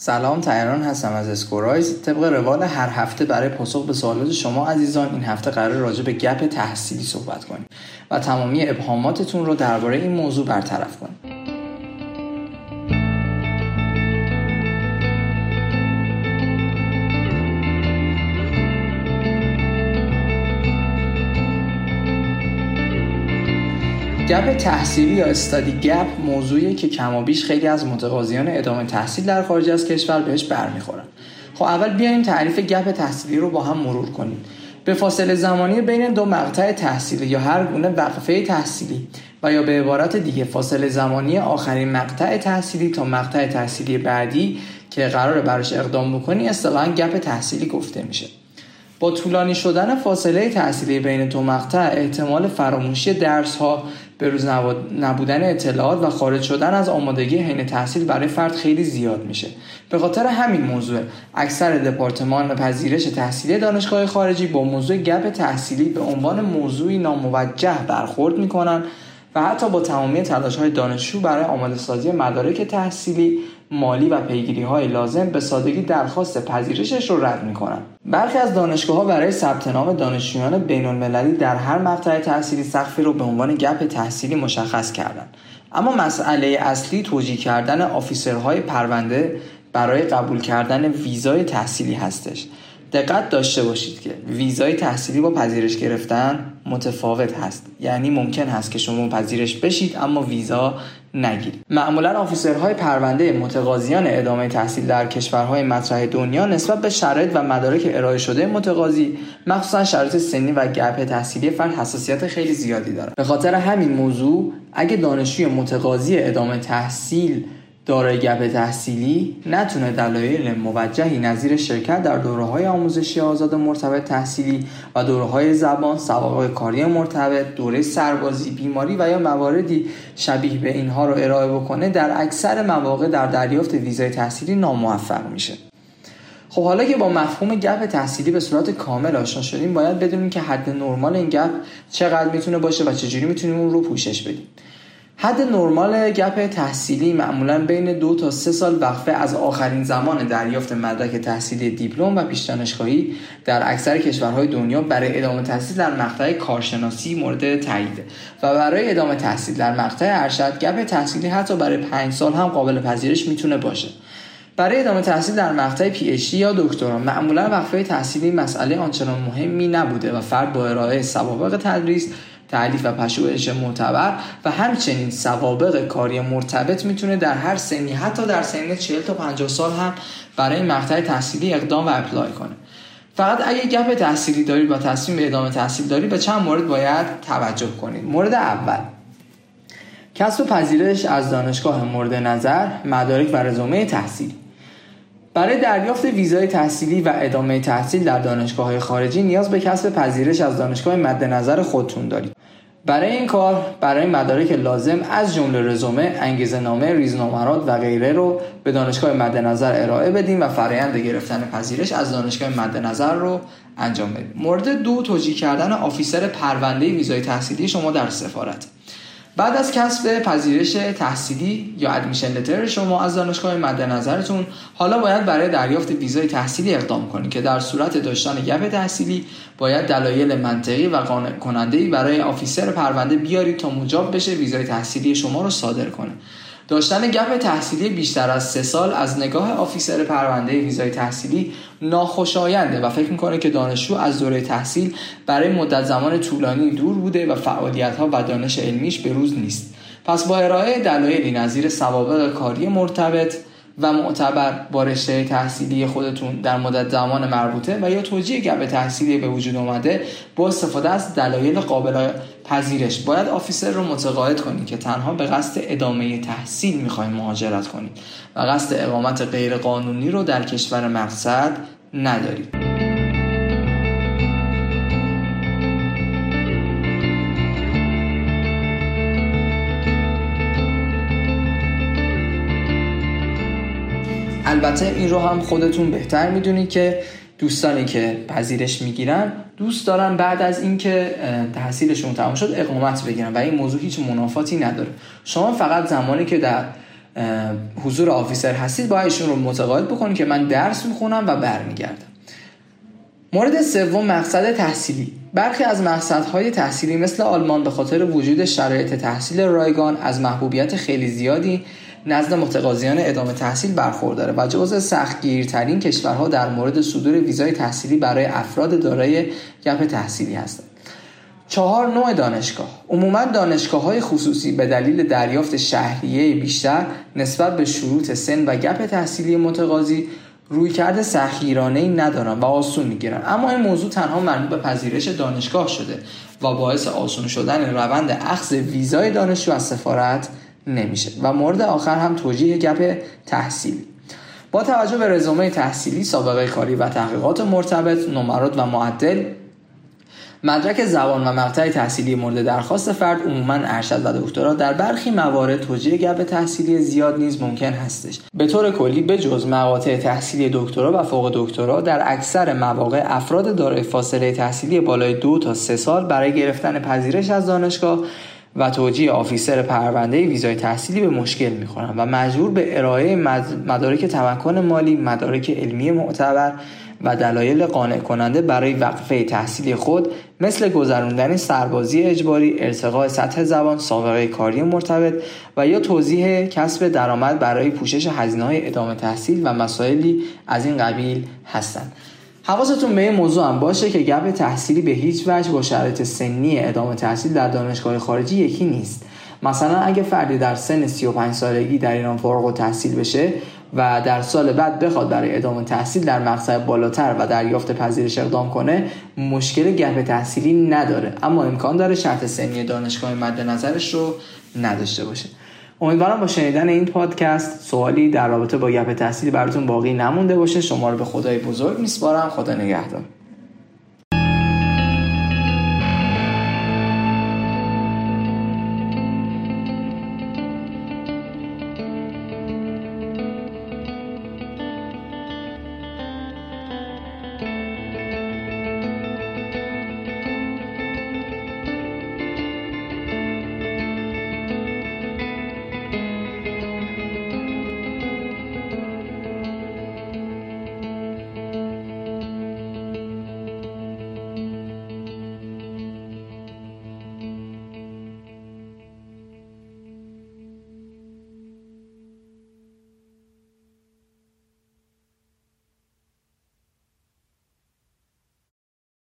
سلام تهران هستم از اسکورایز. طبق روال هر هفته برای پاسخ به سوالات شما عزیزان این هفته قرار راجع به gap تحصیلی صحبت کنیم و تمامی ابهاماتتون رو درباره این موضوع برطرف کنیم. gap تحصیلی یا study gap موضوعی که کمابیش خیلی از متقاضیان ادامه تحصیل در خارج از کشور بهش برمیخورن. خب اول بیایم تعریف گپ تحصیلی رو با هم مرور کنیم. به فاصله زمانی بین دو مقطع تحصیلی یا هر گونه وقفه تحصیلی و یا به عبارت دیگه فاصله زمانی آخرین مقطع تحصیلی تا مقطع تحصیلی بعدی که قرار براش اقدام بکنی اصطلاحا گپ تحصیلی گفته میشه. با طولانی شدن فاصله تحصیلی بین دو مقطع احتمال فراموشی درس ها به روز نبودن اطلاعات و خارج شدن از آمادگی حین تحصیل برای فرد خیلی زیاد میشه. به خاطر همین موضوع اکثر دپارتمان پذیرش تحصیلی دانشگاه خارجی با موضوع گپ تحصیلی به عنوان موضوعی ناموجه برخورد می‌کنن و حتی با تمامی تلاش های دانشجو برای آماده سازی مدارک تحصیلی مالی و پیگیری های لازم به سادگی درخواست پذیرشش رو رد می‌کنن. برخی از دانشگاه ها برای ثبت نام دانشجویان بین المللی در هر مقطع تحصیلی سقفی رو به عنوان گپ تحصیلی مشخص کردن. اما مسئله اصلی توجیه کردن آفیسرهای پرونده برای قبول کردن ویزای تحصیلی هستش. دقت داشته باشید که ویزای تحصیلی با پذیرش گرفتن متفاوت هست. یعنی ممکن هست که شما پذیرش بشید اما ویزا نگیرید معمولا آفیسرهای پرونده متقاضیان ادامه تحصیل در کشورهای مطرح دنیا نسبت به شرایط و مدارک ارائه شده متقاضی مخصوصا شرایط سنی و گپ تحصیلی فرد حساسیت خیلی زیادی دارد. به خاطر همین موضوع اگه دانشجوی متقاضی ادامه تحصیل دارای گپ تحصیلی نتونه دلایل موجهی نظیر شرکت در دوره های آموزشی آزاد مرتبط تحصیلی و دوره های زبان، سوابق کاری مرتبط، دوره سربازی، بیماری و یا مواردی شبیه به اینها رو ارائه بکنه در اکثر مواقع در دریافت ویزای تحصیلی ناموفق میشه. خب حالا که با مفهوم گپ تحصیلی به صورت کامل آشنا شدیم باید بدونیم که حد نرمال این گپ چقدر می‌تونه باشه و چجوری می‌تونیم اون رو پوشش بدیم حد نرمال گپ تحصیلی معمولا بین دو تا سه سال وقفه از آخرین زمان دریافت مدرک تحصیلی دیپلم و پیش دانشگاهی در اکثر کشورهای دنیا برای ادامه تحصیل در مقطع کارشناسی مورد تایید و برای ادامه تحصیل در مقطع ارشد گپ تحصیلی حتی برای پنج سال هم قابل پذیرش می‌تونه باشه. برای ادامه تحصیل در مقطع پی یا دکترا معمولا وقفه تحصیلی مسئله آنچنان مهمی نبوده و فرد با ارائه سوابق تدریس تعلیف و پژوهش معتبر و همچنین سوابق کاری مرتبط می‌تونه در هر سنی حتی در سن 40 تا 50 سال هم برای مقطع تحصیلی اقدام و اپلای کنه. فقط اگه گپ تحصیلی دارید و تصمیم به ادامه تحصیل دارید به چند مورد باید توجه کنید؟ مورد اول کسب پذیرش از دانشگاه مورد نظر مدارک و رزومه تحصیلی. برای دریافت ویزای تحصیلی و ادامه تحصیل در دانشگاه های خارجی نیاز به کسب پذیرش از دانشگاه مد نظر خودتون دارید برای این کار برای مدارک لازم از جمله رزومه، انگیزه نامه، ریزنمرات و غیره رو به دانشگاه مد نظر ارائه بدیم و فرایند گرفتن پذیرش از دانشگاه مد نظر رو انجام بدیم. مورد دو توجیه کردن آفیسر پرونده ویزای تحصیلی شما در سفارت. بعد از کسب پذیرش تحصیلی یا ادمیشن لتر شما از دانشگاه مد نظرتون حالا باید برای دریافت ویزای تحصیلی اقدام کنید که در صورت داشتن گپ تحصیلی باید دلایل منطقی و قانع کننده برای آفیسر پرونده بیارید تا مجاب بشه ویزای تحصیلی شما رو صادر کنه. داشتن گپ تحصیلی بیشتر از سه سال از نگاه آفیسر پرونده ویزای تحصیلی ناخوشاینده و فکر می‌کنه که دانشجو از دوره تحصیل برای مدت زمان طولانی دور بوده و فعالیت ها و دانش علمیش به روز نیست. پس با ارائه دلایلی نظیر سوابق کاری مرتبط و معتبر با رشته تحصیلی خودتون در مدت زمان مربوطه و یا توجیه گپ تحصیلی به وجود اومده با استفاده از دلایل قابل پذیرش. باید آفیسر رو متقاعد کنید که تنها به قصد ادامه تحصیل می‌خوایم مهاجرت کنید و قصد اقامت غیرقانونی رو در کشور مقصد ندارید البته این رو هم خودتون بهتر می‌دونید که دوستانی که پذیرش می‌گیرن دوست دارن بعد از اینکه تحصیلشون تمام شد اقامت بگیرن و این موضوع هیچ منافاتی نداره. شما فقط زمانی که در حضور آفیسر هستید باید ایشون رو متقاعد بکنید که من درس می‌خونم و برمیگردم. مورد سوم مقصد تحصیلی. برخی از مقصدهای تحصیلی مثل آلمان به خاطر وجود شرایط تحصیل رایگان از محبوبیت خیلی زیادی نزد متقاضیان ادامه تحصیل برخورداره و جزء سختگیرترین کشورها در مورد صدور ویزای تحصیلی برای افراد دارای گپ تحصیلی هستند. چهار نوع دانشگاه. عموما دانشگاه های خصوصی به دلیل دریافت شهریه بیشتر نسبت به شروط سن و گپ تحصیلی متقاضی روی کرده سخیرانه ای ندارن و آسون می‌گیرن اما این موضوع تنها مربوط به پذیرش دانشگاه شده و باعث آسون شدن روند اخذ ویزای دانشجو از سفارت نمیشه. و مورد آخر هم توجیه گپ تحصیلی. با توجه به رزومه تحصیلی سابقه کاری و تحقیقات مرتبط نمرات و معدل مدرک زبان و مقطع تحصیلی مورد درخواست فرد عموما ارشد و دکترا در برخی موارد توجیه گپ تحصیلی زیاد نیز ممکن هستش. به طور کلی به جز مقاطع تحصیلی دکترا و فوق دکترا در اکثر مواقع افراد دارای فاصله تحصیلی بالای دو تا سه سال برای گرفتن پذیرش از دانشگاه و توجیه آفیسر پرونده ویزای تحصیلی به مشکل می‌خورن و مجبور به ارائه مدارک تمکن مالی مدارک علمی معتبر و دلایل قانع کننده برای وقفه تحصیلی خود مثل گذراندن سربازی اجباری، ارتقاء سطح زبان، سابقه کاری مرتبط و یا توضیح کسب درآمد برای پوشش هزینه های ادامه تحصیل و مسائلی از این قبیل هستند. حواستون به این موضوع هم باشه که گپ تحصیلی به هیچ وجه با شرایط سنی ادامه تحصیل در دانشگاه خارجی یکی نیست. مثلا اگه فردی در سن 35 سالگی در ایران فارغ تحصیل بشه و در سال بعد بخواد برای ادامه تحصیل در مقطع بالاتر و دریافت پذیرش اقدام کنه مشکل گپ تحصیلی نداره. اما امکان داره شرط سنی دانشگاه مد نظرش رو نداشته باشه. امیدوارم با شنیدن این پادکست سوالی در رابطه با گپ تحصیلی براتون باقی نمونده باشه. شما رو به خدای بزرگ میسپارم. خدا نگهدار.